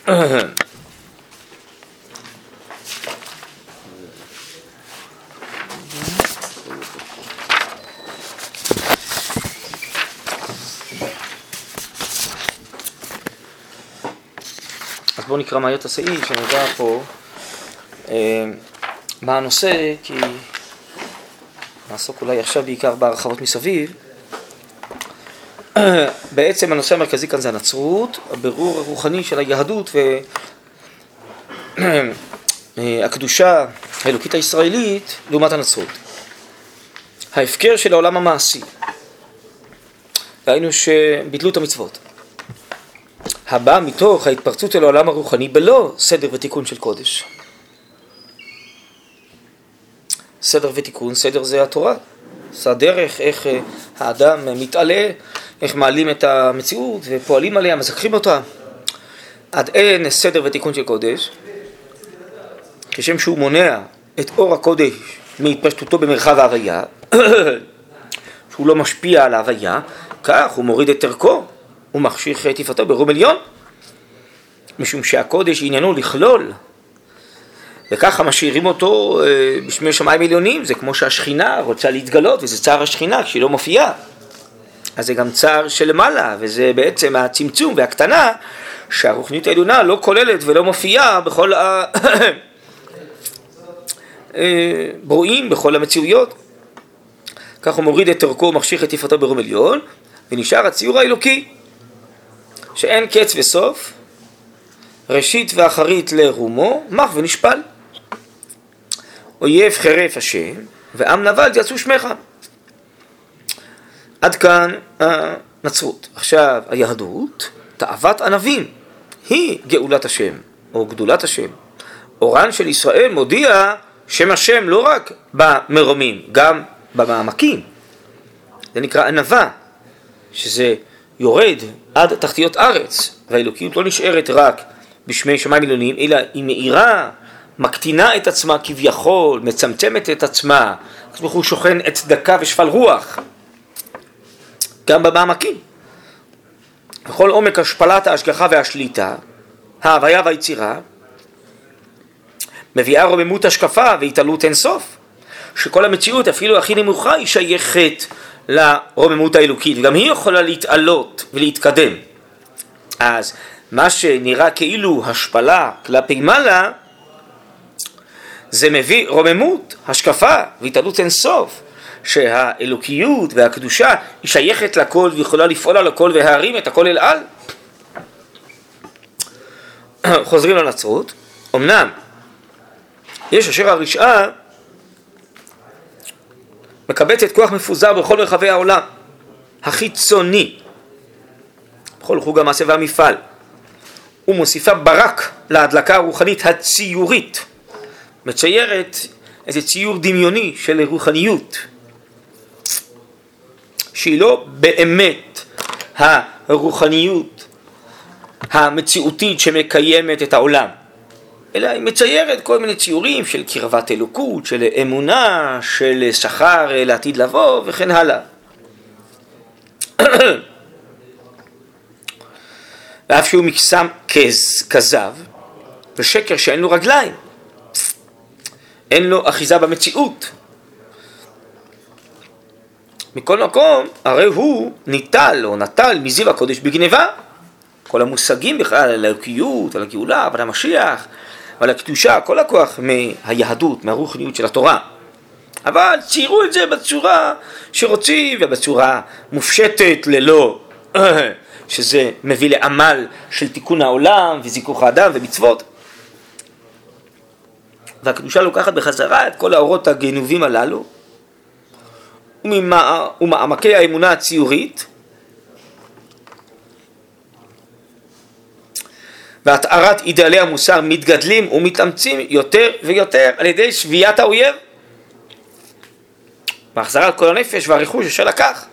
אז בואו נקרא מהר את הסעיף שנדע פה אה, מה הנושא, כי נעסוק אולי עכשיו בעיקר בהרחבות מסביב. בעצם הנושא המרכזי כאן זה הנצרות, הבירור הרוחני של היהדות והקדושה האלוקית הישראלית לעומת הנצרות. ההפקר של העולם המעשי, ראינו שביטלו את המצוות. הבא מתוך ההתפרצות אל העולם הרוחני בלא סדר ותיקון של קודש. סדר ותיקון, סדר זה התורה. זה הדרך איך אה, האדם מתעלה, איך מעלים את המציאות ופועלים עליה, מזכחים אותה. עד אין סדר ותיקון של קודש, כשם שהוא מונע את אור הקודש מהתפשטותו במרחב ההוויה, שהוא לא משפיע על ההוויה, כך הוא מוריד את ערכו, הוא מכשיר חטיפתו ברום עליון, משום שהקודש עניינו לכלול וככה משאירים אותו אה, בשמי שמיים עליונים, זה כמו שהשכינה רוצה להתגלות, וזה צער השכינה כשהיא לא מופיעה. אז זה גם צער שלמעלה, וזה בעצם הצמצום והקטנה שהרוחניות העליונה לא כוללת ולא מופיעה בכל הברואים, אה, בכל המציאויות. כך הוא מוריד את ערכו ומכשיר את יפתו ברום עליון, ונשאר הציור האלוקי, שאין קץ וסוף, ראשית ואחרית לרומו, מח ונשפל. אויב חרף השם, ועם נבל יצאו שמך. עד כאן הנצרות. עכשיו, היהדות, תאוות ענבים, היא גאולת השם, או גדולת השם. אורן של ישראל מודיע שם השם לא רק במרומים, גם במעמקים. זה נקרא ענווה, שזה יורד עד תחתיות ארץ, והאלוקיות לא נשארת רק בשמי שמיים עליונים, אלא היא מאירה מקטינה את עצמה כביכול, מצמצמת את עצמה, הקדוש ברוך הוא שוכן את צדקה ושפל רוח, גם במעמקים. בכל עומק השפלת ההשגחה והשליטה, ההוויה והיצירה, מביאה רוממות השקפה והתעלות אין סוף, שכל המציאות, אפילו הכי נמוכה, היא שייכת לרוממות האלוקית, וגם היא יכולה להתעלות ולהתקדם. אז מה שנראה כאילו השפלה כלפי מעלה, זה מביא רוממות, השקפה והתעלות אינסוף, שהאלוקיות והקדושה היא שייכת לכל ויכולה לפעול על הכל והרים את הכל אל על. חוזרים לנצרות, אמנם יש אשר הרשעה מקבצת כוח מפוזר בכל רחבי העולם, החיצוני, בכל חוג המעשה והמפעל, ומוסיפה ברק להדלקה הרוחנית הציורית. מציירת איזה ציור דמיוני של רוחניות שהיא לא באמת הרוחניות המציאותית שמקיימת את העולם אלא היא מציירת כל מיני ציורים של קרבת אלוקות, של אמונה, של שכר לעתיד לבוא וכן הלאה. ואף שהוא מקסם כזב ושקר שאין לו רגליים אין לו אחיזה במציאות. מכל מקום, הרי הוא ניטל או נטל מזיו הקודש בגניבה. כל המושגים בכלל על האלוקיות, על הגאולה, על המשיח, ועל הקדושה, כל הכוח מהיהדות, מהרוחניות של התורה. אבל ציירו את זה בצורה שרוצים ובצורה מופשטת ללא שזה מביא לעמל של תיקון העולם וזיכוך האדם ומצוות. והקדושה לוקחת בחזרה את כל האורות הגנובים הללו ומעמקי האמונה הציורית. והתארת אידאלי המוסר מתגדלים ומתאמצים יותר ויותר על ידי שביית האויב. והחזרת כל הנפש והרכוש אשר לקח.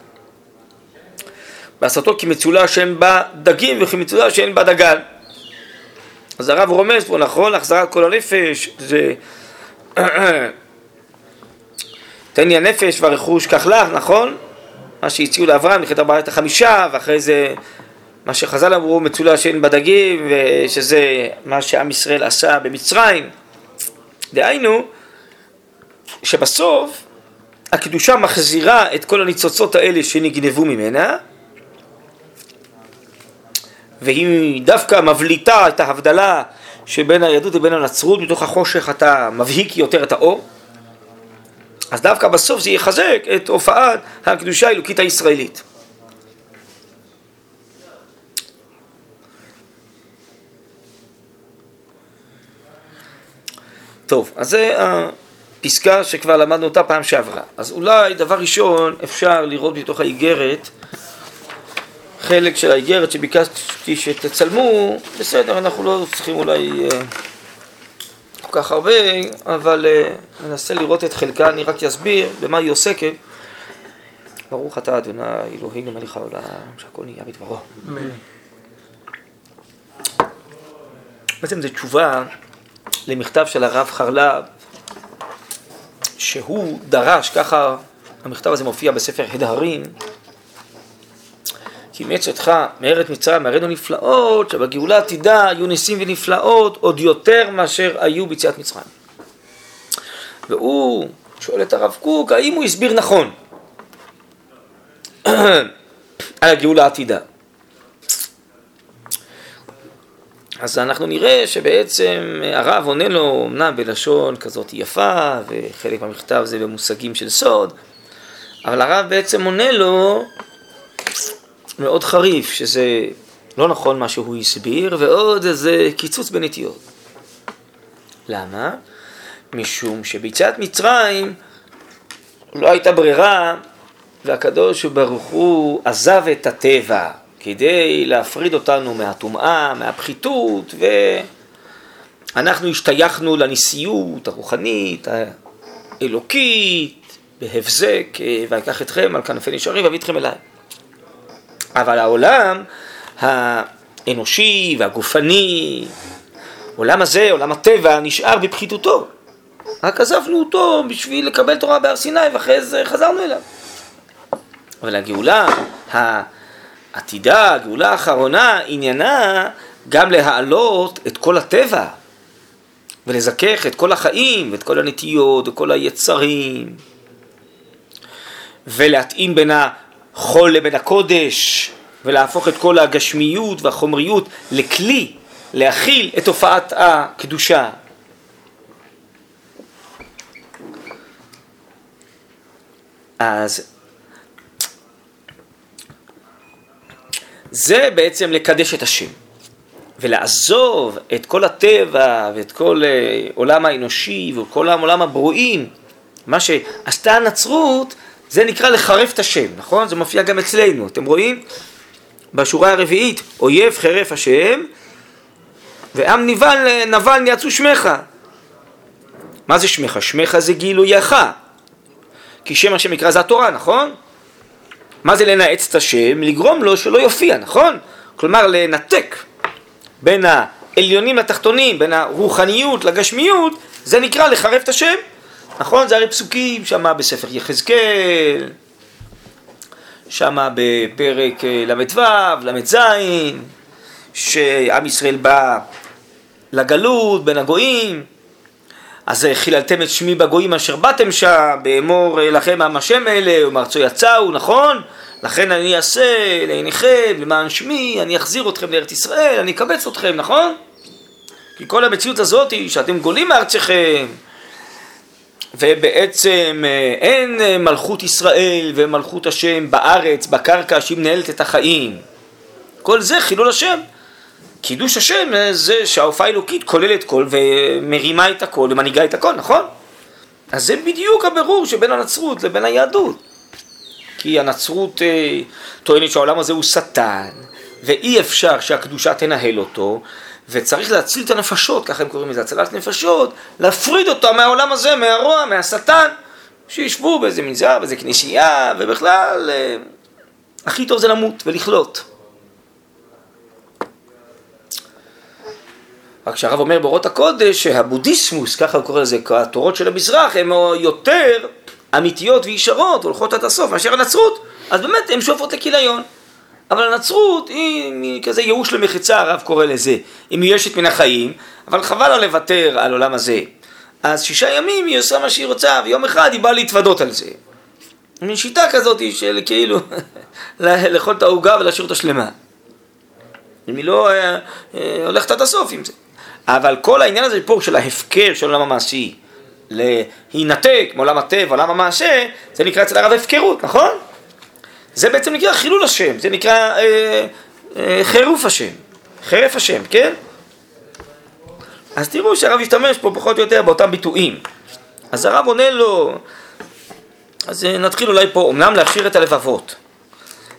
ועשתו כמצולה שאין בה דגים וכמצולה שאין בה דגן. אז הרב רומז פה, נכון, החזרת כל הנפש, זה... תן לי הנפש והרכוש קח לך, נכון? מה שהציעו לאברהם, לחטא ארבעת החמישה, ואחרי זה מה שחז"ל אמרו מצולע השן בדגים, ושזה מה שעם ישראל עשה במצרים. דהיינו, שבסוף הקדושה מחזירה את כל הניצוצות האלה שנגנבו ממנה, והיא דווקא מבליטה את ההבדלה שבין היהדות לבין הנצרות, מתוך החושך אתה מבהיק יותר את האור, אז דווקא בסוף זה יחזק את הופעת הקדושה האלוקית הישראלית. טוב, אז זה הפסקה שכבר למדנו אותה פעם שעברה. אז אולי דבר ראשון אפשר לראות מתוך האיגרת חלק של האיגרת שביקשתי שתצלמו, בסדר, אנחנו לא צריכים אולי אה, כל כך הרבה, אבל אה, ננסה לראות את חלקה, אני רק אסביר במה היא עוסקת. ברוך אתה אדוני אלוהינו מלך העולם, שהכל נהיה בדברו. בעצם זו תשובה למכתב של הרב חרל"ב, שהוא דרש, ככה המכתב הזה מופיע בספר הדהרים, כי מצאתך מארץ מצרים, מארנו נפלאות, שבגאולה עתידה היו ניסים ונפלאות עוד יותר מאשר היו ביציאת מצרים. והוא שואל את הרב קוק, האם הוא הסביר נכון על הגאולה העתידה? אז אנחנו נראה שבעצם הרב עונה לו אמנם בלשון כזאת יפה, וחלק מהמכתב זה במושגים של סוד, אבל הרב בעצם עונה לו מאוד חריף, שזה לא נכון מה שהוא הסביר, ועוד איזה קיצוץ בנטיות. למה? משום שביציאת מצרים לא הייתה ברירה, והקדוש ברוך הוא עזב את הטבע כדי להפריד אותנו מהטומאה, מהפחיתות, ואנחנו השתייכנו לנשיאות הרוחנית, האלוקית, בהבזק, ויקח אתכם על כנפי נשארים ואביא אתכם אליי. אבל העולם האנושי והגופני, עולם הזה, עולם הטבע, נשאר בפחיתותו. רק עזבנו אותו בשביל לקבל תורה בהר סיני ואחרי זה חזרנו אליו. אבל הגאולה העתידה, הגאולה האחרונה, עניינה גם להעלות את כל הטבע ולזכך את כל החיים ואת כל הנטיות וכל היצרים ולהתאים בין החול לבין הקודש, ולהפוך את כל הגשמיות והחומריות לכלי להכיל את תופעת הקדושה. אז זה בעצם לקדש את השם ולעזוב את כל הטבע ואת כל אה, עולם האנושי וכל עולם הברואים, מה שעשתה הנצרות זה נקרא לחרף את השם, נכון? זה מופיע גם אצלנו, אתם רואים? בשורה הרביעית, אויב חרף השם, ועם נבל, נבל ניאצו שמך. מה זה שמך? שמך זה גילוייך. כי שם השם נקרא זה התורה, נכון? מה זה לנאץ את השם? לגרום לו שלא יופיע, נכון? כלומר לנתק בין העליונים לתחתונים, בין הרוחניות לגשמיות, זה נקרא לחרף את השם. נכון? זה הרי פסוקים שמה בספר יחזקאל, שמה בפרק אה, ל"ו, ל"ז, שעם ישראל בא לגלות בין הגויים, אז חיללתם את שמי בגויים אשר באתם שם, באמור אה, לכם עם השם אלה, ומארצו יצאו, נכון? לכן אני אעשה לעיניכם, למען שמי, אני אחזיר אתכם לארץ ישראל, אני אקבץ אתכם, נכון? כי כל המציאות הזאת היא שאתם גולים מארצכם, ובעצם אה, אין אה, מלכות ישראל ומלכות השם בארץ, בקרקע, שהיא מנהלת את החיים. כל זה חילול השם. קידוש השם אה, זה שההופעה האלוקית כוללת כל ומרימה את הכל ומנהיגה את הכל, נכון? אז זה בדיוק הבירור שבין הנצרות לבין היהדות. כי הנצרות טוענת שהעולם הזה הוא שטן, ואי אפשר שהקדושה תנהל אותו, וצריך להציל את הנפשות, ככה הם קוראים לזה, הצלת נפשות, להפריד אותה מהעולם הזה, מהרוע, מהשטן, שישבו באיזה מנזר, באיזה כנסייה, ובכלל, אה, הכי טוב זה למות ולכלות. רק שהרב אומר באורות הקודש שהבודהיסמוס, ככה הוא קורא לזה, התורות של המזרח, הן יותר אמיתיות וישרות, הולכות עד הסוף, מאשר הנצרות, אז באמת הן שואפות לכיליון. אבל הנצרות היא כזה ייאוש למחיצה, הרב קורא לזה. היא מיואשת מן החיים, אבל חבל לה לוותר על עולם הזה. אז שישה ימים היא עושה מה שהיא רוצה, ויום אחד היא באה להתוודות על זה. מין שיטה כזאת של כאילו לאכול את העוגה ולהשאיר אותה שלמה. אם היא לא אה, אה, הולכת עד הסוף עם זה. אבל כל העניין הזה פה של ההפקר של עולם המעשי, להינתק מעולם הטבע, עולם המעשה, זה נקרא אצל הרב הפקרות, נכון? זה בעצם נקרא חילול השם, זה נקרא אה, אה, חירוף השם, חרף השם, כן? אז תראו שהרב השתמש פה פחות או יותר באותם ביטויים. אז הרב עונה לו, אז אה, נתחיל אולי פה, אמנם להכשיר את הלבבות,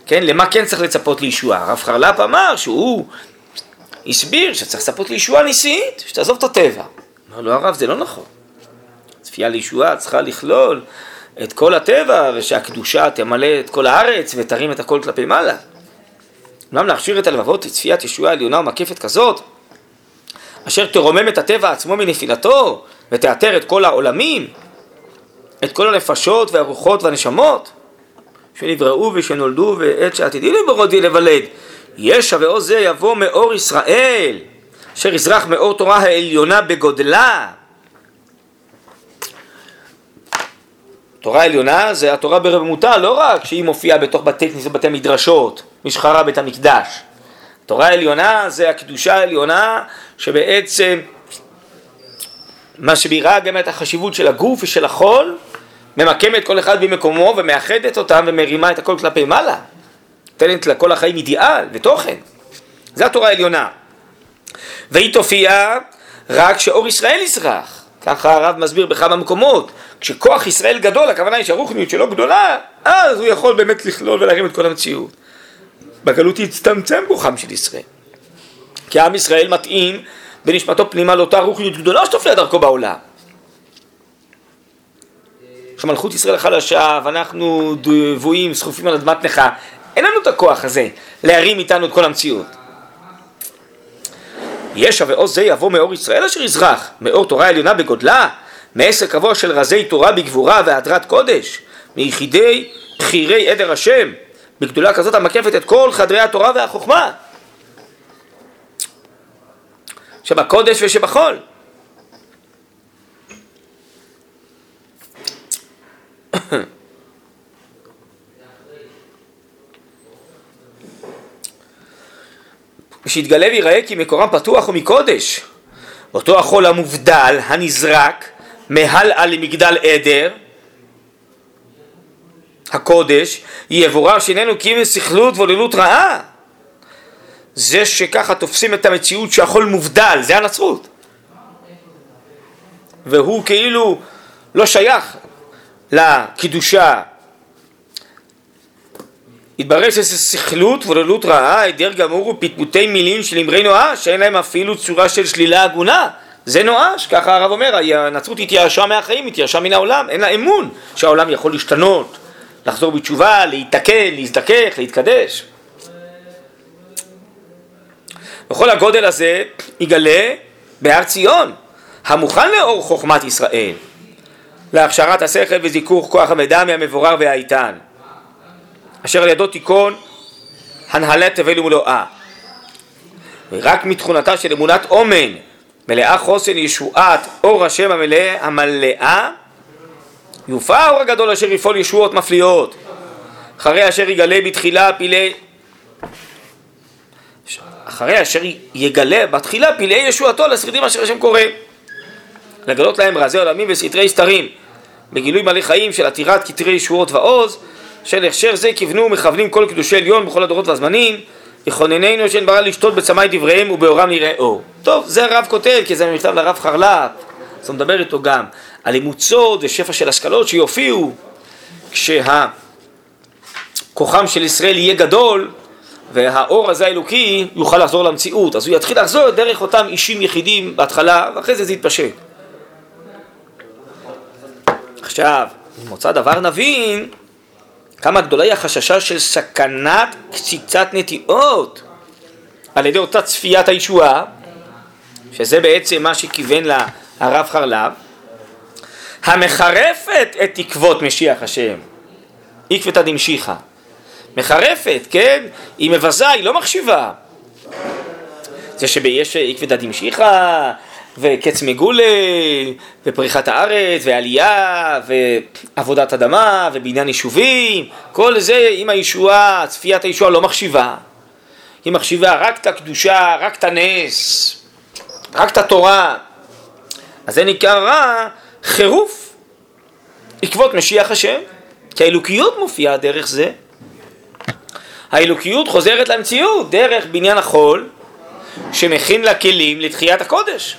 כן? למה כן צריך לצפות לישועה? הרב חרל"פ אמר שהוא הסביר שצריך לצפות לישועה ניסית, שתעזוב את הטבע. אמר לו הרב, זה לא נכון. צפייה לישועה צריכה לכלול את כל הטבע, ושהקדושה תמלא את כל הארץ ותרים את הכל כלפי מעלה. אמנם להכשיר את הלבבות לצפיית ישועה עליונה ומקפת כזאת, אשר תרומם את הטבע עצמו מנפילתו, ותאתר את כל העולמים, את כל הנפשות והרוחות והנשמות, שנבראו ושנולדו ועת שעתידי לברות ולוולד. ישע ועוז זה יבוא מאור ישראל, אשר יזרח מאור תורה העליונה בגודלה. תורה עליונה זה התורה ברמותה, לא רק שהיא מופיעה בתוך בתי כניסות בתי מדרשות, משחרה בית המקדש. תורה עליונה זה הקדושה העליונה שבעצם מסבירה גם את החשיבות של הגוף ושל החול, ממקמת כל אחד במקומו ומאחדת אותם ומרימה את הכל כלפי מעלה. נותנת לכל החיים אידיאל ותוכן. זה התורה העליונה. והיא תופיע רק כשאור ישראל יזרח. ככה הרב מסביר בכמה מקומות. כשכוח ישראל גדול, הכוונה היא שהרוחניות שלו גדולה, אז הוא יכול באמת לכלול ולהרים את כל המציאות. בגלות יצטמצם רוחם של ישראל. כי עם ישראל מתאים בנשמתו פנימה לאותה רוחניות גדולה שתופיע דרכו בעולם. כשמלכות ישראל החלשה ואנחנו דבויים, סחופים על אדמת נכה, אין לנו את הכוח הזה להרים איתנו את כל המציאות. ישע ועוז זה יבוא מאור ישראל אשר יזרח, מאור תורה עליונה בגודלה, מעשר קבוע של רזי תורה בגבורה והדרת קודש, מיחידי בכירי עדר השם, בגדולה כזאת המקפת את כל חדרי התורה והחוכמה. שבקודש ושבחול. ושיתגלה ויראה כי מקורם פתוח ומקודש. אותו החול המובדל, הנזרק, מהלאה למגדל עדר, הקודש, יבורר שאיננו קיום סכלות ועוללות רעה. זה שככה תופסים את המציאות שהחול מובדל, זה הנצרות. והוא כאילו לא שייך לקידושה. התברר שזה סכלות ועוללות רעה, היעדר גמור ופטפוטי מילים של אמרי נואש, שאין להם אפילו צורה של שלילה הגונה. זה נואש, ככה הרב אומר, הנצרות התייאשה מהחיים, התייאשה מן העולם, אין לה אמון שהעולם יכול להשתנות, לחזור בתשובה, להיתקן, להזדכך, להתקדש. וכל הגודל הזה יגלה בהר ציון, המוכן לאור חוכמת ישראל, להכשרת השכל וזיכוך כוח המידע מהמבורר והאיתן, אשר על ידו תיכון הנהלת תבל ומלואה. ורק מתכונתה של אמונת אומן מלאה חוסן ישועת אור השם המלאה המלאה יופע האור הגדול אשר יפעול ישועות מפליאות אחרי אשר יגלה בתחילה פילי אחרי אשר יגלה בתחילה פילי ישועתו לשרידים אשר השם קורא לגלות להם רזי עולמים וסתרי סתרים בגילוי מלא חיים של עתירת כתרי ישועות ועוז של הכשר זה כיוונו ומכוונים כל קדושי עליון בכל הדורות והזמנים יכונננו שאין ברא לשתות בצמאי דבריהם ובאורם נראה אור. טוב, זה הרב כותב, כי זה מכתב לרב חרל"פ, אז הוא מדבר איתו גם על לימוד סוד ושפע של השכלות שיופיעו כשהכוחם של ישראל יהיה גדול והאור הזה האלוקי יוכל לחזור למציאות. אז הוא יתחיל לחזור דרך אותם אישים יחידים בהתחלה, ואחרי זה זה יתפשט. עכשיו, ממוצא דבר נבין כמה גדולה היא החששה של סכנת קציצת נטיעות על ידי אותה צפיית הישועה, שזה בעצם מה שכיוון לה הרב חרל"ב, המחרפת את תקוות משיח השם, עקבתא דמשיחא, מחרפת, כן? היא מבזה, היא לא מחשיבה. זה שיש עקבתא דמשיחא, וקץ מגולה, ופריחת הארץ, ועלייה, ועבודת אדמה, ובניין יישובים, כל זה עם הישועה, צפיית הישועה לא מחשיבה. היא מחשיבה רק את הקדושה, רק את הנס, רק את התורה. אז זה נקרא חירוף עקבות משיח השם, כי האלוקיות מופיעה דרך זה. האלוקיות חוזרת למציאות דרך בניין החול שמכין לה כלים לתחיית הקודש.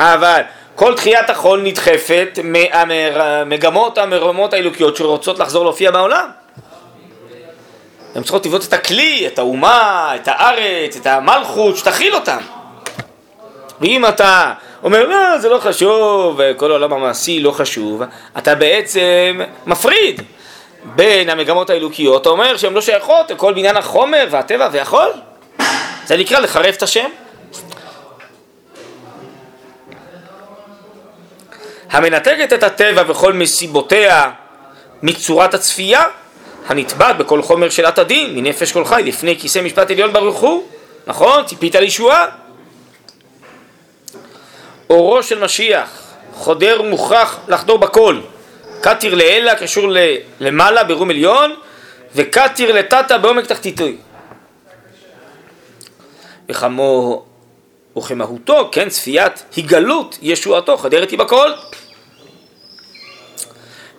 אבל כל תחיית החול נדחפת מהמגמות המרומות האלוקיות שרוצות לחזור להופיע בעולם. הן צריכות לבנות את הכלי, את האומה, את הארץ, את המלכות, שתכיל אותם. ואם אתה אומר, לא, זה לא חשוב, כל העולם המעשי לא חשוב, אתה בעצם מפריד בין המגמות האלוקיות, אתה אומר שהן לא שייכות לכל בניין החומר והטבע והחול. זה נקרא לחרף את השם. המנתקת את הטבע וכל מסיבותיה מצורת הצפייה הנתבעת בכל חומר שאלת הדין, מנפש כל חי, לפני כיסא משפט עליון ברוך הוא, נכון? ציפית לישועה. אורו של משיח, חודר מוכרח לחדור בכל. קטיר לאלה קשור למעלה ברום עליון, וקטיר לטאטה בעומק תחתיתוי. וכמו וכמהותו, כן, צפיית היגלות ישועתו, חדרת היא בכל.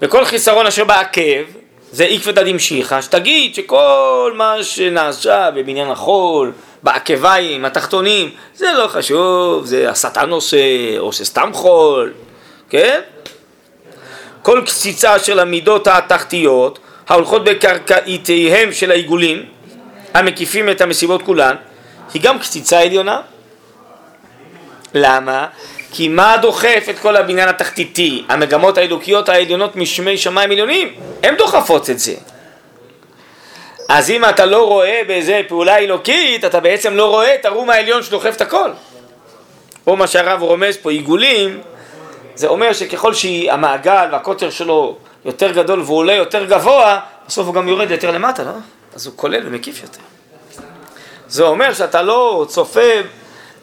וכל חיסרון אשר בעקב, זה עקבתא דמשיחא, שתגיד שכל מה שנעשה בבניין החול, בעקביים, התחתונים, זה לא חשוב, זה השטן עושה, או שסתם חול, כן? כל קציצה של המידות התחתיות, ההולכות בקרקעיתיהם של העיגולים, המקיפים את המסיבות כולן, היא גם קציצה עליונה. למה? כי מה דוחף את כל הבניין התחתיתי? המגמות האלוקיות העליונות משמי שמיים עליונים, הן דוחפות את זה. אז אם אתה לא רואה באיזה פעולה אלוקית, אתה בעצם לא רואה את הרום העליון שדוחף את הכל. או מה שהרב רומז פה, עיגולים, זה אומר שככל שהמעגל והקוטר שלו יותר גדול והוא עולה יותר גבוה, בסוף הוא גם יורד יותר למטה, לא? אז הוא כולל ומקיף יותר. זה אומר שאתה לא צופה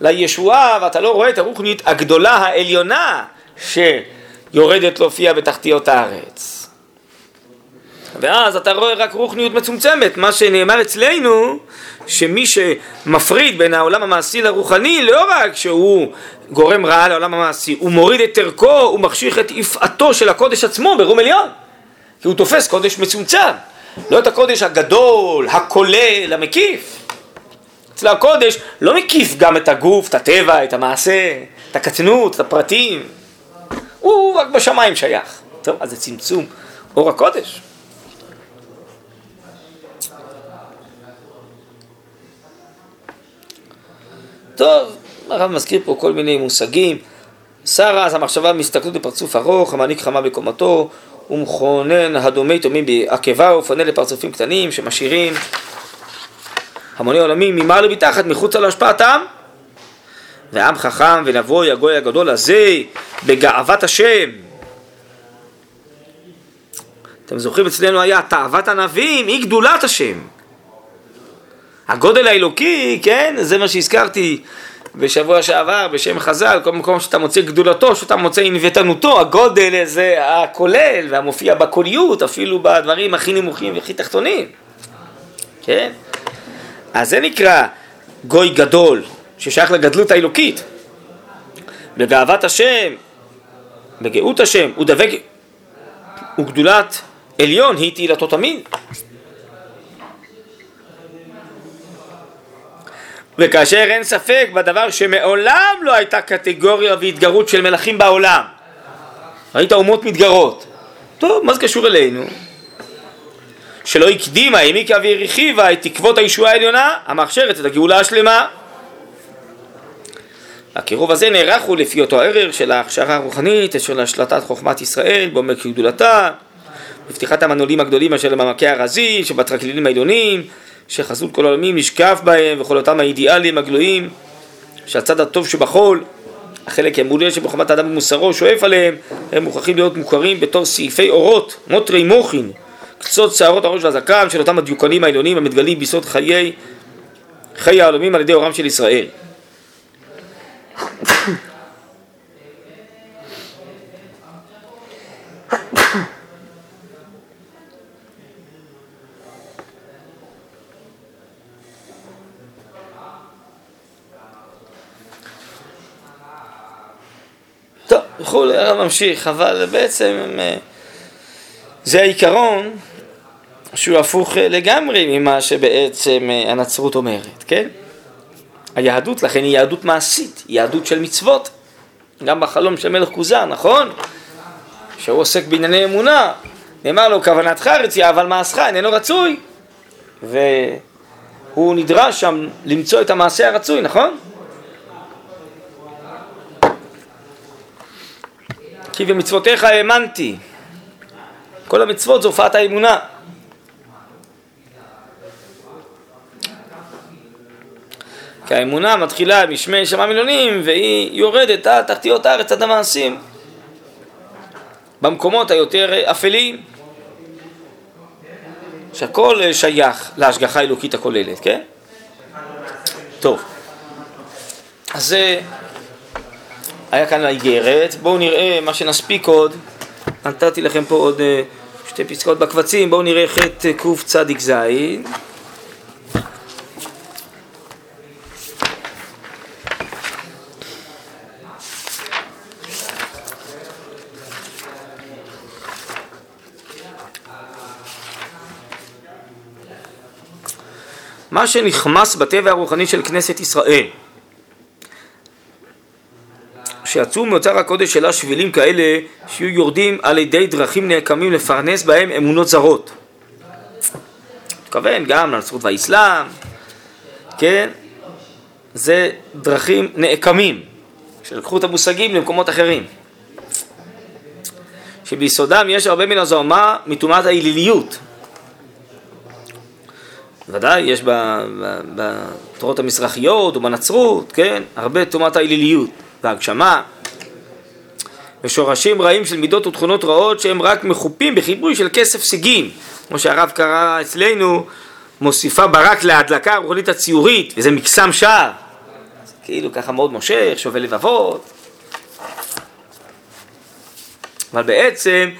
לישועה ואתה לא רואה את הרוחנית הגדולה העליונה שיורדת להופיע בתחתיות הארץ. ואז אתה רואה רק רוחניות מצומצמת, מה שנאמר אצלנו, שמי שמפריד בין העולם המעשי לרוחני, לא רק שהוא גורם רעה לעולם המעשי, הוא מוריד את ערכו, הוא מחשיך את יפעתו של הקודש עצמו ברום עליון, כי הוא תופס קודש מצומצם, לא את הקודש הגדול, הכולל, המקיף. אצל הקודש לא מקיף גם את הגוף, את הטבע, את המעשה, את הקטנות, את הפרטים. הוא רק בשמיים שייך. טוב, אז זה צמצום אור הקודש. טוב, הרב מזכיר פה כל מיני מושגים. שר אז המחשבה מסתכלות בפרצוף ארוך, המעניק חמה בקומתו, ומכונן הדומי תומים בעקבה ופונה לפרצופים קטנים שמשאירים המוני עולמים ממעלה מתחת מחוץ על השפעתם ועם חכם ונבוי הגוי הגדול הזה בגאוות השם. אתם זוכרים אצלנו היה תאוות ענבים היא גדולת השם. הגודל האלוקי, כן, זה מה שהזכרתי בשבוע שעבר בשם חז"ל, כל מקום שאתה מוצא גדולתו, שאתה מוצא ענוותנותו, הגודל זה הכולל והמופיע בקוליות, אפילו בדברים הכי נמוכים והכי תחתונים, כן? אז זה נקרא גוי גדול, ששייך לגדלות האלוקית. בגאוות השם, בגאות השם, הוא דבק, וגדולת עליון היא תהילתו תמיד. וכאשר אין ספק בדבר שמעולם לא הייתה קטגוריה והתגרות של מלכים בעולם. ראית אומות מתגרות. טוב, מה זה קשור אלינו? שלא הקדימה, העמיקה והרחיבה את תקוות הישועה העליונה, המאפשרת את הגאולה השלמה. הקירוב הזה נערך הוא לפי אותו הערך של ההכשרה הרוחנית, של השלטת חוכמת ישראל בעומק גדולתה, בפתיחת המנעולים הגדולים אשר למעמקי הרזי, שבטרקלינים העליונים, שחסות כל העולמים נשקף בהם, וכל אותם האידיאלים הגלויים, שהצד הטוב שבחול, החלק המעולה שבחומת האדם ומוסרו שואף עליהם, הם מוכרחים להיות מוכרים בתור סעיפי אורות, מוטרי מוחין, קצות שערות הראש והזקן של אותם הדיוקנים העליונים המתגלים ביסוד חיי, חיי העולמים על ידי אורם של ישראל. וכולי, הרב ממשיך, אבל בעצם אה, זה העיקרון שהוא הפוך אה, לגמרי ממה שבעצם אה, הנצרות אומרת, כן? היהדות לכן היא יהדות מעשית, יהדות של מצוות. גם בחלום של מלך כוזר, נכון? שהוא עוסק בענייני אמונה, נאמר לו כוונתך רצויה אבל מעשך איננו רצוי והוא נדרש שם למצוא את המעשה הרצוי, נכון? כי במצוותיך האמנתי. כל המצוות זו הופעת האמונה. כי האמונה מתחילה משמי שמיים עליונים והיא יורדת עד תחתיות הארץ עד המעשים. במקומות היותר אפלים, שהכל שייך להשגחה האלוקית הכוללת, כן? טוב, אז זה היה כאן האיגרת, בואו נראה מה שנספיק עוד, נתתי לכם פה עוד אה, שתי פסקאות בקבצים, בואו נראה חטא קצ"ז מה שנכמס בטבע הרוחני של כנסת ישראל שיצאו מאוצר הקודש שלה שבילים כאלה שיהיו יורדים על ידי דרכים נעקמים לפרנס בהם אמונות זרות. מתכוון גם לנצרות והאסלאם, כן? זה דרכים נעקמים, שלקחו את המושגים למקומות אחרים. שביסודם יש הרבה מן הזוהמה מטומאת האליליות. ודאי, יש בתורות המזרחיות ובנצרות, כן? הרבה טומאת האליליות. והגשמה, ושורשים רעים של מידות ותכונות רעות שהם רק מחופים בחיבוי של כסף סיגים, כמו שהרב קרא אצלנו, מוסיפה ברק להדלקה הרוחנית הציורית, וזה מקסם שער, כאילו ככה מאוד מושך, שובה לבבות, אבל בעצם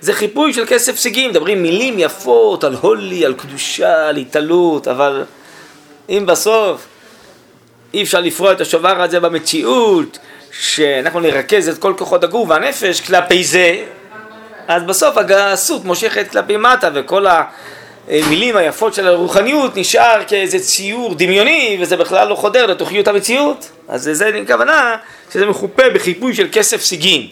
זה חיפוי של כסף סיגים, מדברים מילים יפות על הולי, על קדושה, על התעלות, אבל אם בסוף אי אפשר לפרוע את השובר הזה במציאות, שאנחנו נרכז את כל כוחות הגוף והנפש כלפי זה, אז בסוף הגסות מושכת כלפי מטה וכל המילים היפות של הרוחניות נשאר כאיזה ציור דמיוני וזה בכלל לא חודר לתוכיות המציאות. אז זה הכוונה שזה מחופה בחיפוי של כסף סיגין.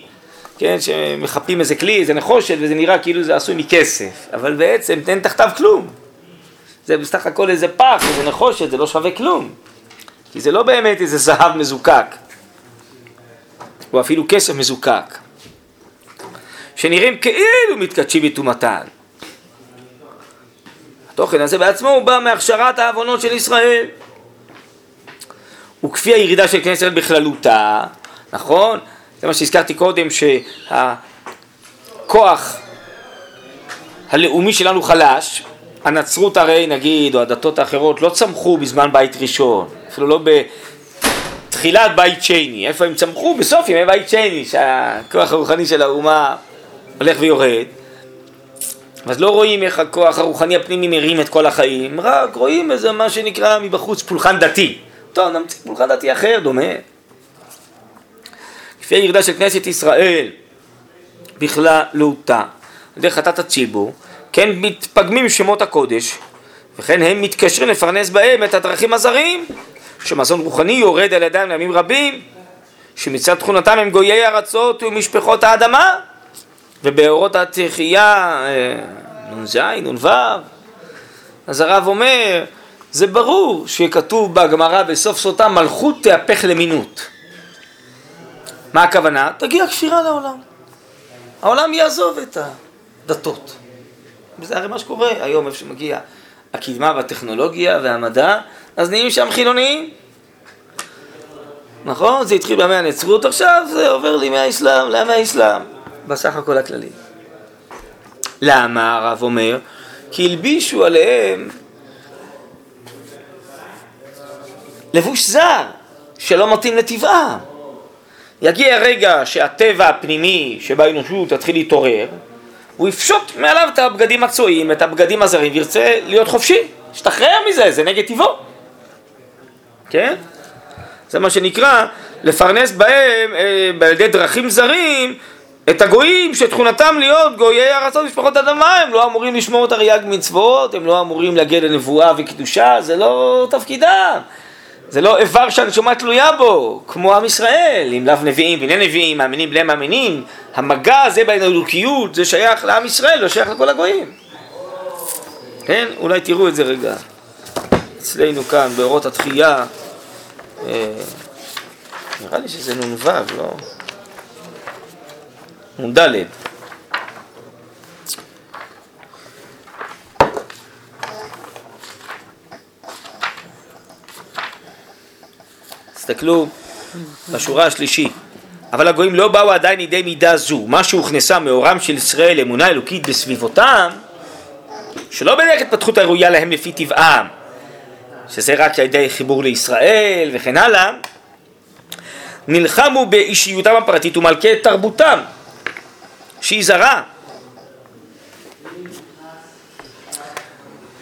כן, שמחפים איזה כלי, איזה נחושת, וזה נראה כאילו זה עשוי מכסף, אבל בעצם אין תחתיו כלום. זה בסך הכל איזה פח, איזה נחושת, זה לא שווה כלום. כי זה לא באמת איזה זהב מזוקק, או אפילו כסף מזוקק, שנראים כאילו מתקדשים מטומאתן. התוכן הזה בעצמו הוא בא מהכשרת העוונות של ישראל. וכפי הירידה של כנסת בכללותה, נכון? זה מה שהזכרתי קודם, שהכוח הלאומי שלנו חלש, הנצרות הרי נגיד, או הדתות האחרות, לא צמחו בזמן בית ראשון, אפילו לא בתחילת בית שני, איפה הם צמחו? בסוף ימי בית שני, שהכוח הרוחני של האומה הולך ויורד. אז לא רואים איך הכוח הרוחני הפנימי מרים את כל החיים, רק רואים איזה מה שנקרא מבחוץ פולחן דתי. טוב, נמציא פולחן דתי אחר, דומה. לפי הירידה של כנסת ישראל בכללותה, על ידי חטאת הציבור, כן מתפגמים שמות הקודש, וכן הם מתקשרים לפרנס בהם את הדרכים הזרים, שמזון רוחני יורד על ידם לימים רבים, שמצד תכונתם הם גויי ארצות ומשפחות האדמה, ובאורות התחייה, אה, נ"ז, נ"ו, אז הרב אומר, זה ברור שכתוב בגמרא בסוף סוטה מלכות תהפך למינות. מה הכוונה? תגיע כפירה לעולם. העולם יעזוב את הדתות. וזה הרי מה שקורה היום, איפה שמגיע הקדמה והטכנולוגיה והמדע, אז נהיים שם חילוניים. נכון? זה התחיל בימי הנצרות, עכשיו זה עובר לימי האסלאם, לימי האסלאם, בסך הכל הכללי. למה הרב אומר? כי הלבישו עליהם לבוש זר, שלא מתאים לטבעם. יגיע רגע שהטבע הפנימי שבאנושות יתחיל להתעורר, הוא יפשוט מעליו את הבגדים הצועים, את הבגדים הזרים, וירצה להיות חופשי, ישתחרר מזה, זה נגד טבעו. כן? זה מה שנקרא לפרנס בהם, אה, על ידי דרכים זרים, את הגויים שתכונתם להיות גויי ארצות משפחות אדמה, הם לא אמורים לשמור את הרי"ג מצוות, הם לא אמורים להגיע לנבואה וקדושה, זה לא תפקידם. זה לא איבר שהנשמה תלויה בו, כמו עם ישראל, אם לאו נביאים בני נביאים, מאמינים בני מאמינים, המגע הזה בין האלוקיות זה שייך לעם ישראל, לא שייך לכל הגויים. כן? אולי תראו את זה רגע. אצלנו כאן, באורות התחייה, אה, נראה לי שזה נ"ו, לא? נ"ד. תסתכלו בשורה השלישית. אבל הגויים לא באו עדיין לידי מידה זו. מה שהוכנסה מאורם של ישראל, אמונה אלוקית בסביבותם, שלא בדרך התפתחות הראויה להם לפי טבעם, שזה רק על ידי חיבור לישראל וכן הלאה, נלחמו באישיותם הפרטית ומלכי תרבותם, שהיא זרה,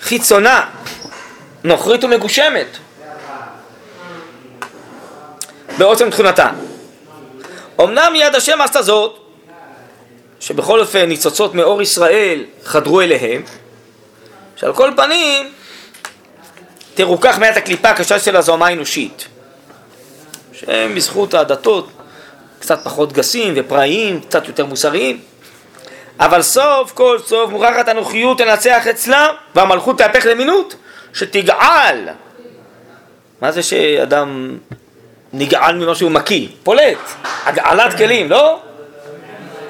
חיצונה, נוכרית ומגושמת. בעוצם תכונתה. אמנם יד השם עשתה זאת, שבכל אופן ניצוצות מאור ישראל חדרו אליהם, שעל כל פנים תרוכך מעט הקליפה הקשה של הזוהמה האנושית, שהם בזכות הדתות קצת פחות גסים ופראיים, קצת יותר מוסריים, אבל סוף כל סוף מוכרחת הנוחיות לנצח אצלה והמלכות תהפך למינות שתגעל. מה זה שאדם נגעל ממה שהוא מקיא, פולט, הגעלת כלים, לא?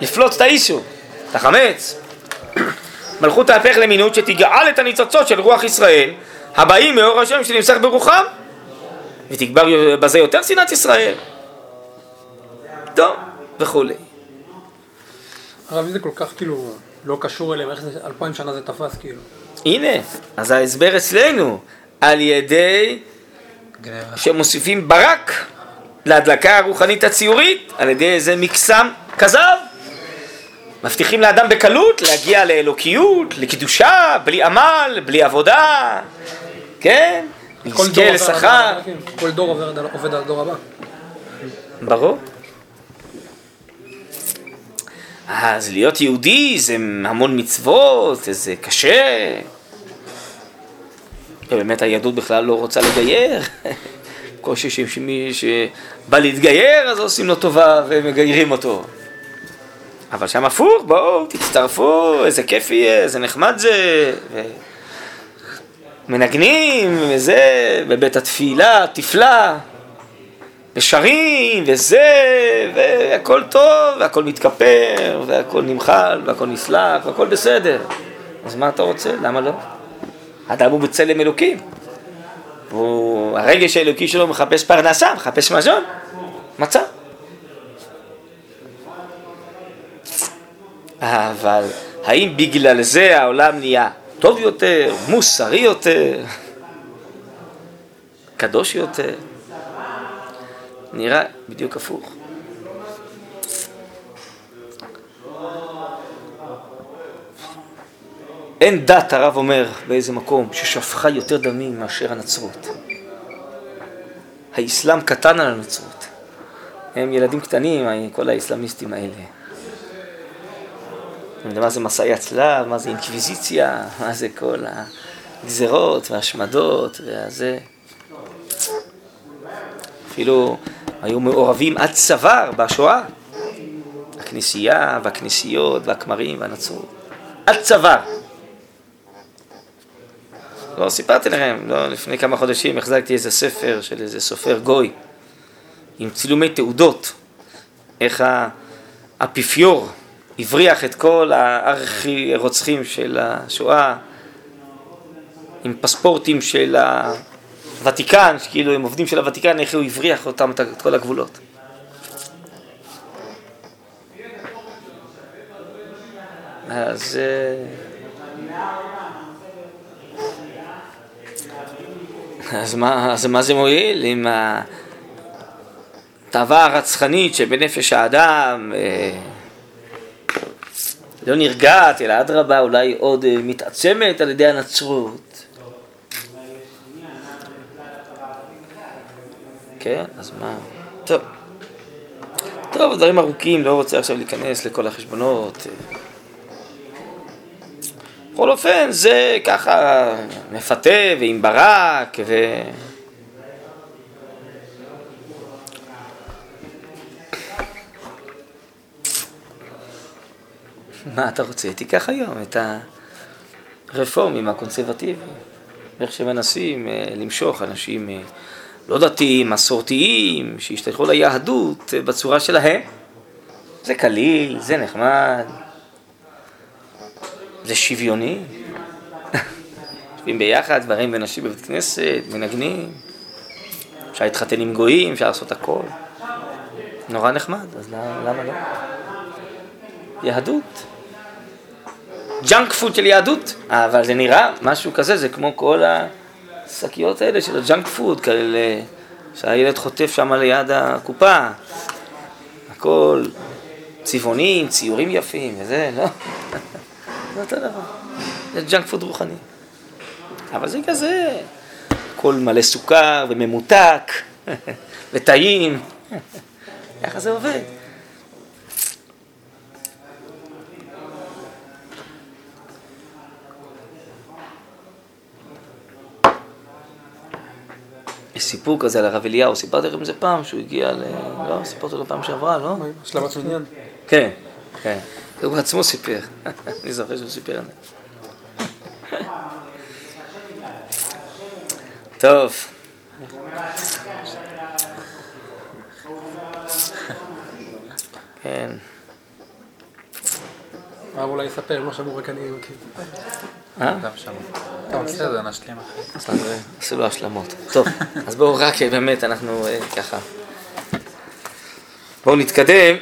לפלוט את האישו, את החמץ. מלכות תהפך למינות שתגעל את הניצוצות של רוח ישראל הבאים מאור השם שנמסך ברוחם ותגבר בזה יותר שנאת ישראל. טוב, וכולי. הרב, זה כל כך כאילו לא קשור אליהם, איך זה אלפיים שנה זה תפס כאילו? הנה, אז ההסבר אצלנו, על ידי שמוסיפים ברק להדלקה הרוחנית הציורית על ידי איזה מקסם כזב. מבטיחים לאדם בקלות להגיע לאלוקיות, לקדושה, בלי עמל, בלי עבודה, כן? יזכה לשכר. כל דור עובד על הדור הבא. ברור. אז להיות יהודי זה המון מצוות, זה קשה. ובאמת היהדות בכלל לא רוצה לגייר. קושי שמי שבא להתגייר אז עושים לו טובה ומגיירים אותו. אבל שם הפוך, בואו, תצטרפו, איזה כיף יהיה, איזה נחמד זה. ו... מנגנים, וזה, בבית התפילה, תפלה, ושרים, וזה, והכל טוב, והכל מתכפר, והכל נמחל, והכל נסלח, והכל בסדר. אז מה אתה רוצה? למה לא? אדם הוא בצלם אלוקים. הוא, הרגש האלוקי שלו מחפש פרנסה, מחפש מזון, מצא. אבל האם בגלל זה העולם נהיה טוב יותר, מוסרי יותר, קדוש יותר? נראה בדיוק הפוך. אין דת, הרב אומר באיזה מקום, ששפכה יותר דמים מאשר הנצרות. האסלאם קטן על הנצרות. הם ילדים קטנים, כל האסלאמיסטים האלה. מה זה מסעי הצלב, מה זה אינקוויזיציה, מה זה כל הגזרות וההשמדות והזה. אפילו היו מעורבים עד צוואר בשואה. הכנסייה והכנסיות והכמרים והנצרות. עד צוואר. לא סיפרתי לכם, לא, לפני כמה חודשים החזקתי איזה ספר של איזה סופר גוי עם צילומי תעודות, איך האפיפיור הבריח את כל הארכי רוצחים של השואה עם פספורטים של הוותיקן, שכאילו הם עובדים של הוותיקן, איך הוא הבריח אותם את כל הגבולות. אז... אה, אז מה, אז מה זה מועיל אם התאווה הרצחנית שבנפש האדם אה, לא נרגעת, אלא אדרבה אולי עוד אה, מתעצמת על ידי הנצרות. כן, אז מה? טוב. טוב, דברים ארוכים, לא רוצה עכשיו להיכנס לכל החשבונות. בכל אופן, זה ככה מפתה ועם ברק ו... מה אתה רוצה? תיקח היום את הרפורמים הקונסרבטיביים, איך שמנסים אה, למשוך אנשים אה, לא דתיים, מסורתיים, שהשתייכו ליהדות אה, בצורה שלהם. זה קליל, זה נחמד, זה שוויוני. יושבים ביחד, גברים ונשים בבית כנסת, מנגנים. אפשר להתחתן עם גויים, אפשר לעשות הכל. נורא נחמד, אז למה לא? יהדות. ג'אנק פוד של יהדות, אבל זה נראה משהו כזה, זה כמו כל השקיות האלה של הג'אנק פוד, כאלה שהילד חוטף שם ליד הקופה. הכל צבעונים, ציורים יפים וזה, לא? זה אותו דבר. זה ג'אנק פוד רוחני. אבל זה כזה, הכל מלא סוכר וממותק וטעים. ככה זה עובד. יש סיפור כזה על הרב אליהו, סיפרתי לכם את זה פעם, שהוא הגיע ל... לא, סיפרתי לו פעם שעברה, לא? השלמת מניין. כן, כן. הוא עצמו סיפר, אני זוכר שהוא סיפר. טוב. כן. הרב אולי יספר, לא שמעו רק אני מכיר. אה? טוב, בסדר, נשלים אחרי. אז עשו לו השלמות. טוב, אז בואו רק באמת, אנחנו אה, ככה. בואו נתקדם.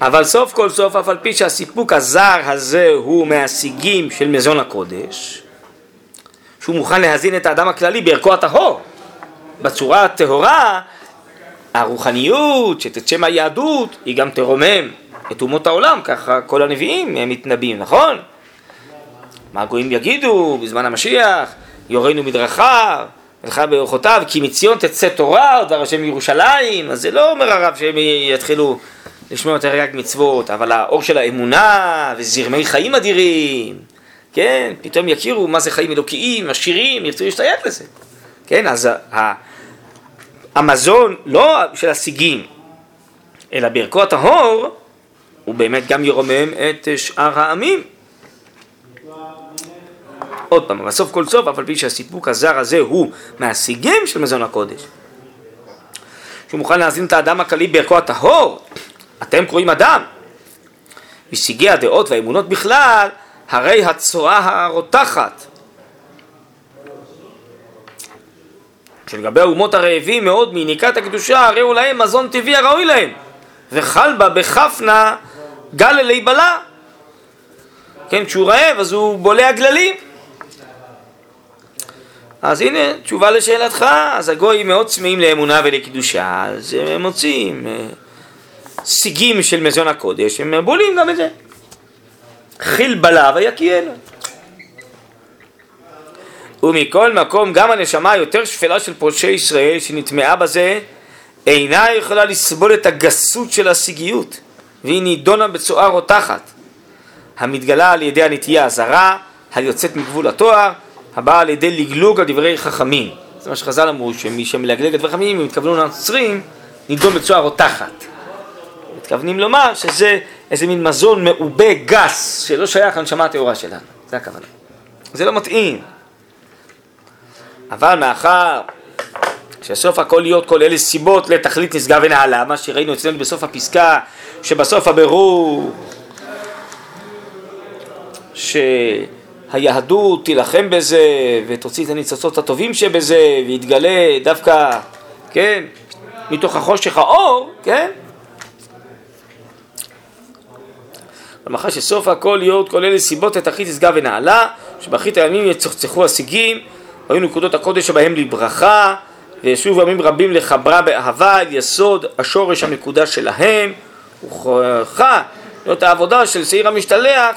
אבל סוף כל סוף, אף על פי שהסיפוק הזר הזה הוא מהשיגים של מזון הקודש, שהוא מוכן להזין את האדם הכללי בערכו הטהור, בצורה הטהורה, הרוחניות שתצא מהיהדות היא גם תרומם את אומות העולם, ככה כל הנביאים הם מתנבאים, נכון? מה הגויים יגידו בזמן המשיח, יורנו מדרכיו, הלכה באורחותיו, כי מציון תצא תורה, דבר השם מירושלים, אז זה לא אומר הרב שהם יתחילו לשמוע יותר רק מצוות, אבל האור של האמונה וזרמי חיים אדירים, כן, פתאום יכירו מה זה חיים אלוקיים, עשירים, ירצו להשתייך לזה, כן, אז המזון לא של השיגים, אלא בערכו הטהור, הוא באמת גם ירומם את שאר העמים. עוד פעם, בסוף כל סוף, אף על פי שהסיפוק הזר הזה הוא מהשיגים של מזון הקודש, שהוא מוכן להזין את האדם הכללי בערכו הטהור, אתם קוראים אדם. משיגי הדעות והאמונות בכלל, הרי הצואה הרותחת. שלגבי האומות הרעבים מאוד מיניקת הקדושה, הרי הוא להם מזון טבעי הראוי להם. וחל בה בכפנה גל אלי בלה. כן, כשהוא רעב אז הוא בולע גללים. אז הנה, תשובה לשאלתך, אז הגויים מאוד צמאים לאמונה ולקדושה, אז הם מוצאים סיגים של מזון הקודש, הם בולים גם את זה. חיל בלה ויקיאנו. ומכל מקום גם הנשמה היותר שפלה של פולשי ישראל שנטמעה בזה אינה יכולה לסבול את הגסות של הסיגיות והיא נידונה בצואה רותחת המתגלה על ידי הנטייה הזרה היוצאת מגבול התואר הבאה על ידי לגלוג על דברי חכמים זה מה שחז"ל אמרו שמי שמלגלג על דברי חכמים הם מתכוונו לנוצרים נידון בצואה רותחת מתכוונים לומר שזה איזה מין מזון מעובה גס שלא שייך לנשמה הטהורה שלנו. זה הכוונה. זה לא מתאים. אבל מאחר שסוף הכל להיות כל אלה סיבות לתכלית נשגב ונעלה, מה שראינו אצלנו בסוף הפסקה, שבסוף הבירור שהיהדות תילחם בזה ותוציא את הניצוצות הטובים שבזה ויתגלה דווקא, כן, מתוך החושך האור, כן? למחר שסוף הכל להיות כל אלה סיבות את אחית נשגב ונעלה, שבאחרית הימים יצוחצחו השיגים, היו נקודות הקודש שבהם לברכה, וישובו ימים רבים לחברה באהבה, אל יסוד השורש המקודש שלהם, וכוחה להיות העבודה של שעיר המשתלח,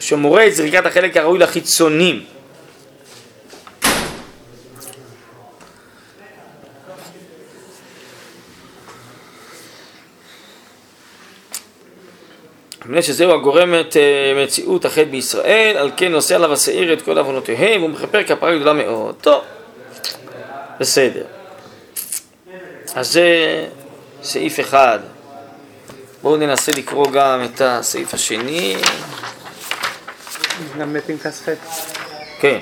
שמורה את זריקת החלק הראוי לחיצונים. מפני שזהו הגורם את אה, מציאות החטא בישראל, על כן נושא עליו השעיר את כל עוונותיהם, והוא מכפר כפרה גדולה מאוד. טוב, בסדר. אז זה סעיף אחד. בואו ננסה לקרוא גם את הסעיף השני. גם בפנקס ח'. כן.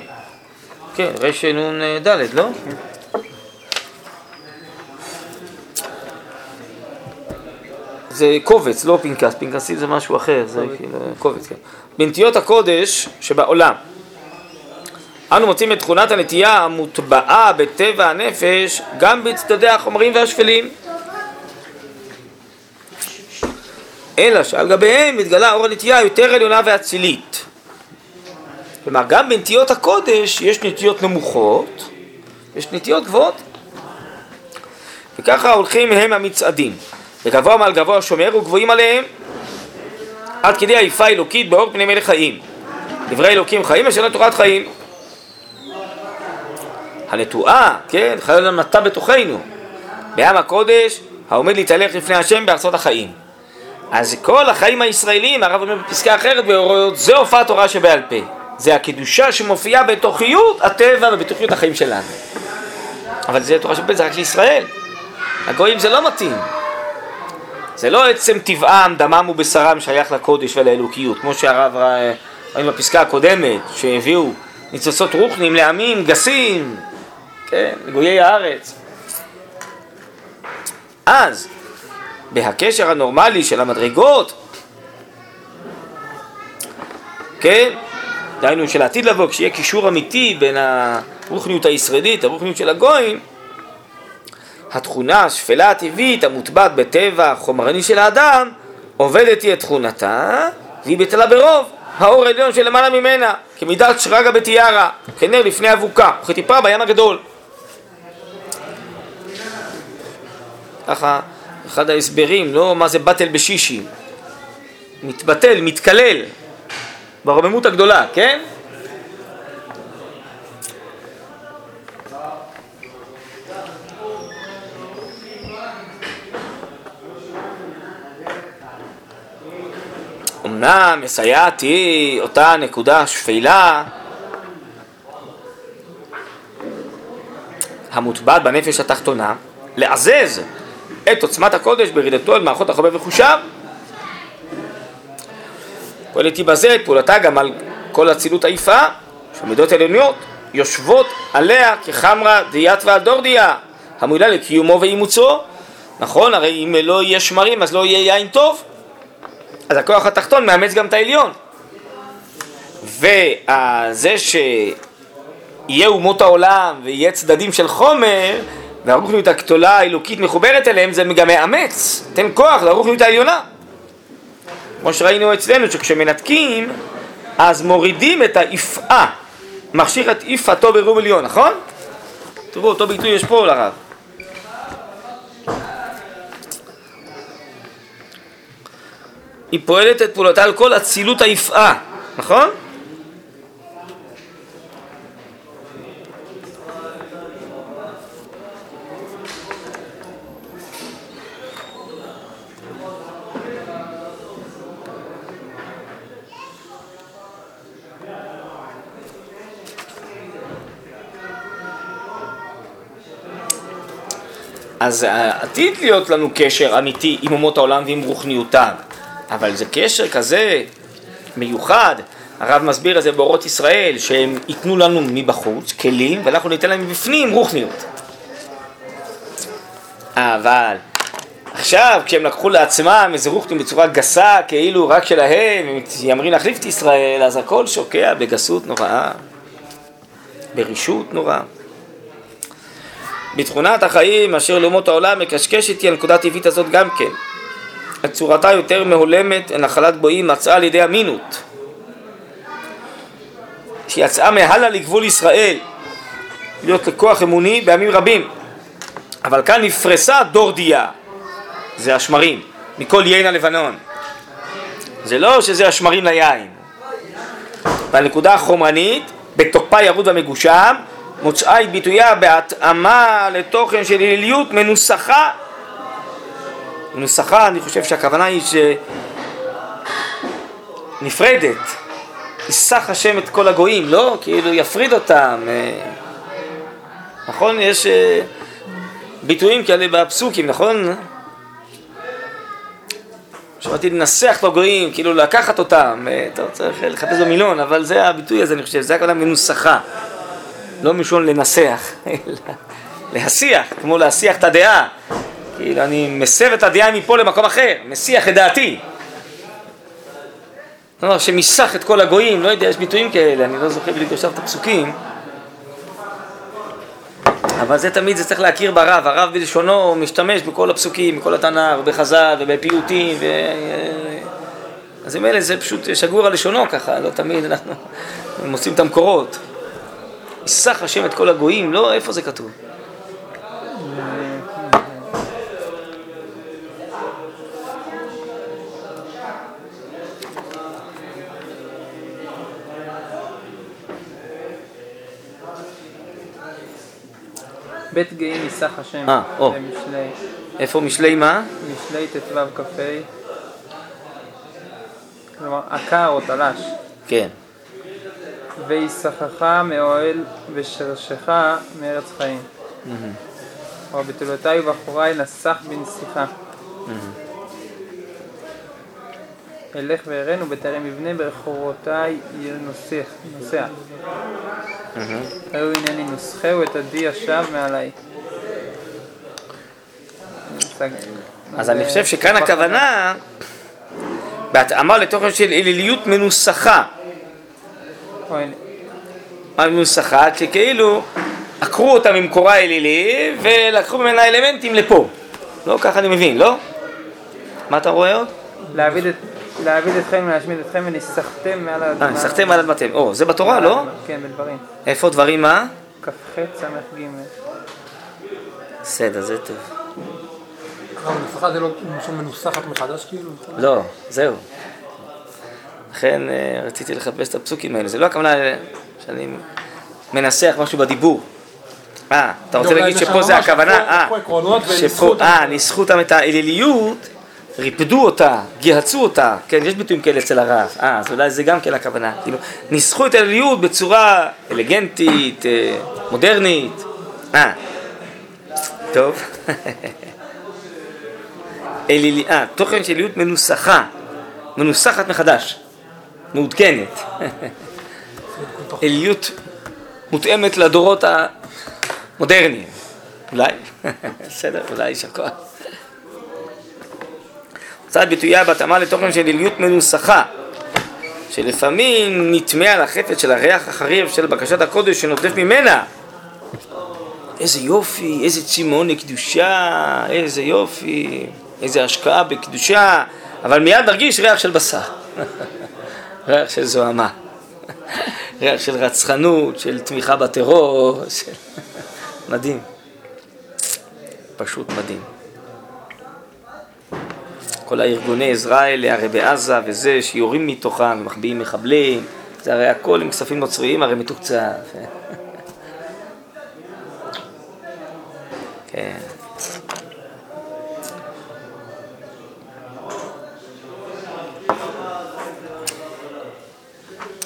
כן, רנ"ד, לא? זה קובץ, לא פנקס, פנקסים זה משהו אחר, זה כאילו קובץ, כן. בנטיות הקודש שבעולם. אנו מוצאים את תכונת הנטייה המוטבעה בטבע הנפש גם בצדדי החומרים והשפלים. אלא שעל גביהם מתגלה אור הנטייה יותר עליונה ואצילית. כלומר, גם בנטיות הקודש יש נטיות נמוכות, יש נטיות גבוהות. וככה הולכים הם המצעדים. וגבוה מעל גבוה שומר וגבוהים עליהם עד כדי עיפה אלוקית באור פני מלך חיים. דברי אלוקים חיים אשר לתורת חיים. הנטועה, כן, חייל המטה בתוכנו. בעם הקודש העומד להתהלך לפני השם בארצות החיים. אז כל החיים הישראלים, הרב אומר בפסקה אחרת, זה הופעת תורה שבעל פה. זה הקדושה שמופיעה בתוכיות הטבע ובתוכיות החיים שלנו. אבל זה תורה שבעל פה, זה רק לישראל. הגויים זה לא מתאים. זה לא עצם טבעם, דמם ובשרם שייך לקודש ולאלוקיות, כמו שהרב ראינו בפסקה הקודמת, שהביאו ניצוצות רוחנים לעמים גסים, כן, לגויי הארץ. אז, בהקשר הנורמלי של המדרגות, כן, דהיינו של העתיד לבוא, כשיהיה קישור אמיתי בין הרוחניות הישראלית, הרוחניות של הגויים, התכונה השפלה הטבעית המוטבעת בטבע החומרני של האדם עובדת היא את תכונתה והיא בטלה ברוב האור העליון שלמעלה ממנה כמידת שרגא בתיארה כנר לפני אבוקה וכטיפה בים הגדול ככה אחד ההסברים, לא מה זה בטל בשישי מתבטל, מתקלל ברוממות הגדולה, כן? אמנם מסייעת היא אותה נקודה שפלה המוטבעת בנפש התחתונה, לעזז את עוצמת הקודש בירידתו אל מערכות החומר וחושיו. פועלת היא בזה את פעולתה גם על כל אצילות היפאה, שהמידות העליוניות יושבות עליה כחמרא דיית ועל דור דיה, המועילה לקיומו ואימוצו. נכון, הרי אם לא יהיה שמרים אז לא יהיה יין טוב. אז הכוח התחתון מאמץ גם את העליון. וזה שיהיה אומות העולם ויהיה צדדים של חומר, והרוחניות הגדולה האלוקית מחוברת אליהם, זה גם מאמץ, תן כוח לרוחניות העליונה. כמו שראינו אצלנו, שכשמנתקים, אז מורידים את היפעה, מכשיר את יפעתו ברוב עליון, נכון? תראו, אותו ביטוי יש פה לרב. היא פועלת את פעולתה על כל אצילות היפעה, נכון? אז עתיד להיות לנו קשר אמיתי עם אומות העולם ועם רוחניותן. אבל זה קשר כזה מיוחד, הרב מסביר את זה באורות ישראל, שהם ייתנו לנו מבחוץ כלים, ואנחנו ניתן להם מבפנים רוחניות. אבל עכשיו, כשהם לקחו לעצמם איזה רוחניות בצורה גסה, כאילו רק שלהם, הם ימרים להחליף את ישראל, אז הכל שוקע בגסות נוראה, ברישות נוראה. בתכונת החיים אשר לאומות העולם מקשקשת היא הנקודה הטבעית הזאת גם כן. צורתה יותר מהולמת לנחלת גויים מצאה על ידי אמינות. שיצאה מהלאה לגבול ישראל להיות לכוח אמוני בימים רבים. אבל כאן נפרסה דורדיה זה השמרים מכל יין הלבנון. זה לא שזה השמרים ליין. והנקודה החומרנית בתוקפה ירוד ומגושם מוצאה את ביטויה בהתאמה לתוכן של אליליות מנוסחה מנוסחה אני חושב שהכוונה היא שנפרדת יסח השם את כל הגויים, לא? כאילו יפריד אותם אה, נכון? יש אה, ביטויים כאלה בפסוקים, נכון? שמעתי לנסח את הגויים, כאילו לקחת אותם, אה, טוב, צריך לחפש במילון, אבל זה הביטוי הזה, אני חושב, זה הכוונה מנוסחה, לא מלשון לנסח, אלא להסיח, כמו להסיח את הדעה, כאילו אני מסב את הדעה מפה למקום אחר, מסיח את דעתי. לא, שמיסח את כל הגויים, לא יודע, יש ביטויים כאלה, אני לא זוכר בדיוק עכשיו את הפסוקים. אבל זה תמיד, זה צריך להכיר ברב, הרב בלשונו משתמש בכל הפסוקים, בכל התנ"ך, ובחז"ל, ובפיוטים, ו... אז עם אלה זה פשוט שגור על לשונו ככה, לא תמיד אנחנו מוצאים את המקורות. יסח השם את כל הגויים, לא, איפה זה כתוב? בית גאים מסך השם. אה, או. במשלי. איפה משלי מה? משלי ט"ו כ"ה. כלומר, עקר או תלש. כן. ויסחך מאוהל ושרשך מארץ חיים. או בתולותיי ובחוריי נסח בנסיכה. אלך ואראנו בטרם יבנה ברחובותיי. נוסע. היו הנני נוסחהו את עדי ישב מעליי. אז אני חושב שכאן הכוונה בהתאמה לתוכן של אליליות מנוסחה. מה מנוסחה? שכאילו עקרו אותה ממקורה אלילי ולקחו ממנה אלמנטים לפה. לא ככה אני מבין, לא? מה אתה רואה עוד? להעביד את להעביד אתכם ולהשמיד אתכם וניסחתם מעל אה, ניסחתם מעל אדמתכם. או, זה בתורה, לא? כן, בדברים. איפה דברים מה? כ"ח ס"ג. בסדר, זה טוב. זה לא משהו מנוסחת מחדש כאילו? לא, זהו. לכן אה, רציתי לחפש את הפסוקים האלה. זה לא הכוונה שאני מנסח משהו בדיבור. אה, אתה רוצה להגיד שפה זה הכוונה, אה, שפה, אה, ניסחו אותם את האליליות ריפדו אותה, גיהצו אותה, כן, יש ביטויים כאלה אצל הרב, אה, אז אולי זה גם כן הכוונה, כאילו, ניסחו את האליליות בצורה אלגנטית, אה, מודרנית, אה, טוב, אלילי, אה, תוכן של אליליות מנוסחה, מנוסחת מחדש, מעודכנת, אליליות מותאמת לדורות המודרניים, אולי, בסדר, אולי יישר כוח. מצד ביטויה בהתאמה לתוכן של עיליות מנוסחה, שלפעמים נטמע על החפץ של הריח החריב של בקשת הקודש שנוטף ממנה. איזה יופי, איזה צימון לקדושה, איזה יופי, איזה השקעה בקדושה, אבל מיד נרגיש ריח של בשר, ריח של זוהמה, ריח של רצחנות, של תמיכה בטרור, של... מדהים, פשוט מדהים. כל הארגוני עזרה האלה, הרי בעזה וזה, שיורים מתוכם ומחביאים מחבלים, זה הרי הכל עם כספים נוצריים, הרי מתוקצב. כן.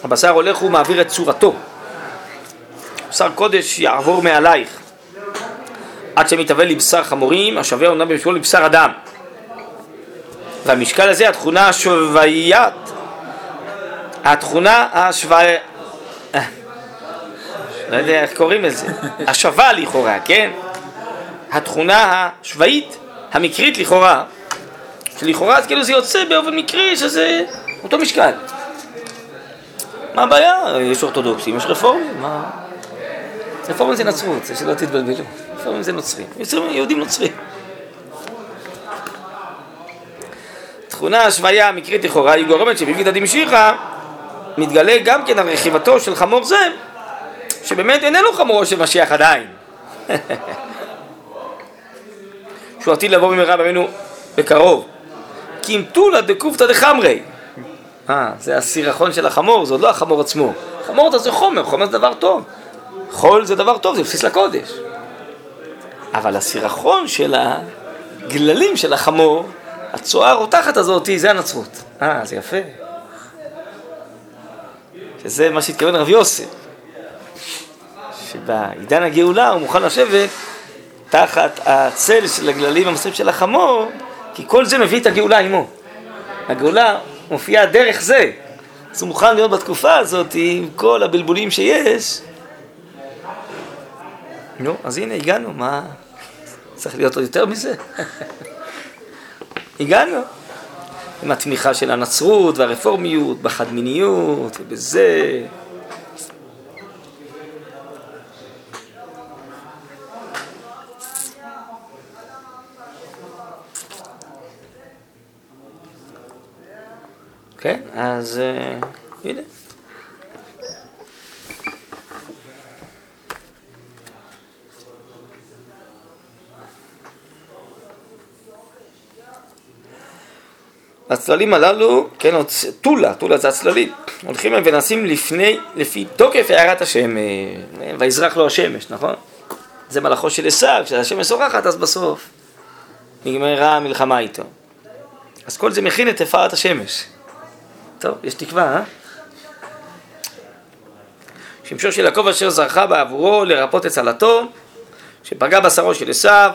הבשר הולך ומעביר את צורתו. בשר קודש יעבור מעלייך עד שמתהווה לבשר חמורים, השווה אומנם במשקול לבשר אדם. והמשקל הזה, התכונה השוויית, התכונה השוויית, לא יודע איך קוראים לזה, השווה לכאורה, כן? התכונה השוויית, המקרית לכאורה, שלכאורה אז כאילו זה יוצא באופן מקרי שזה אותו משקל. מה הבעיה? יש אורתודוקסים, יש רפורמים, מה... רפורמים זה נצרות, זה שלא תתבלבלו, רפורמים זה נוצרים, יהודים נוצרים. תכונה השוויה המקרית לכאורה היא גורמת שבביתא דמשיחא מתגלה גם כן על רכיבתו של חמור זה, שבאמת איננו חמורו של משיח עדיין. שהוא עתיד לבוא במהרה בימינו בקרוב. כי אם תולא דקופתא דחמרי. אה, זה הסירחון של החמור, זה עוד לא החמור עצמו. חמור זה חומר, חומר זה דבר טוב. חול זה דבר טוב, זה בסיס לקודש. אבל הסירחון של הגללים של החמור, הצואה הרותחת הזאת, זה הנצרות. אה, זה יפה. שזה מה שהתכוון רב יוסף. שבעידן הגאולה הוא מוכן לשבת תחת הצל של הגללים המסוים של החמור, כי כל זה מביא את הגאולה עמו. הגאולה מופיעה דרך זה. אז הוא מוכן להיות בתקופה הזאת עם כל הבלבולים שיש. נו, אז הנה הגענו, מה... צריך להיות עוד יותר מזה? הגענו. עם התמיכה של הנצרות והרפורמיות, בחד-מיניות ובזה. כן, אז uh, הנה. הצללים הללו, כן, טולה, טולה זה הצללים, הולכים ונעשים לפני, לפי תוקף הערת השם, אה, ויזרח לו השמש, נכון? זה מלאכו של עשיו, כשהשמש זורחת אז בסוף נגמרה המלחמה איתו. אז כל זה מכין את הפרת השמש. טוב, יש תקווה, אה? שמשו של יעקב אשר זרחה בעבורו לרפות את צלתו, שפגע בשרו של עשיו,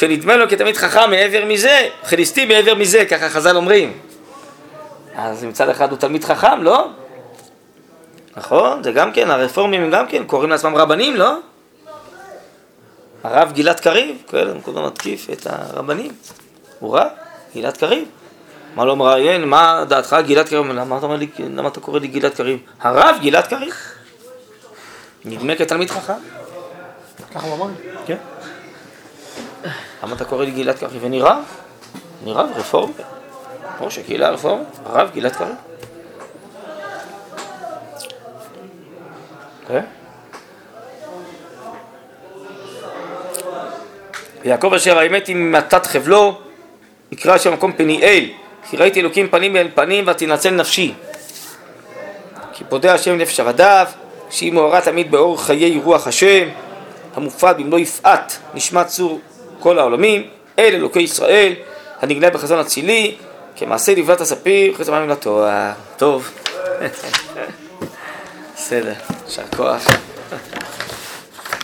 כשנדמה לו כתמיד חכם מעבר מזה, חליסטי מעבר מזה, ככה חז"ל אומרים. אז מצד אחד הוא תלמיד חכם, לא? נכון, זה גם כן, הרפורמים גם כן, קוראים לעצמם רבנים, לא? הרב גלעד קריב, כאלה, הוא קודם מתקיף את הרבנים. הוא רב, גלעד קריב. מה לא מראיין, מה דעתך גלעד קריב? למה אתה לי, למה אתה קורא לי גלעד קריב? הרב גלעד קריב. נדמה כתלמיד חכם. ככה הוא אמר? כן. למה אתה קורא לי גלעד קריב? אני רב? אני רב, רפורמי. ראש הקהילה הרפורמית, הרב גלעד קריב. כן. יעקב אשר האמת היא ממתת חבלו, יקרא שם מקום פניאל, כי ראיתי אלוקים פנים אל פנים ותנצל נפשי. כי פודה השם נפש עבדיו, שהיא מאורה תמיד באור חיי רוח השם, המופעל במלוא יפעת נשמת צור כל העולמים, אל אלוקי ישראל, הנגלה בחזון אצילי, כמעשה לבלת הספיר, חוץ המים לתואר. טוב. בסדר, יישר כוח.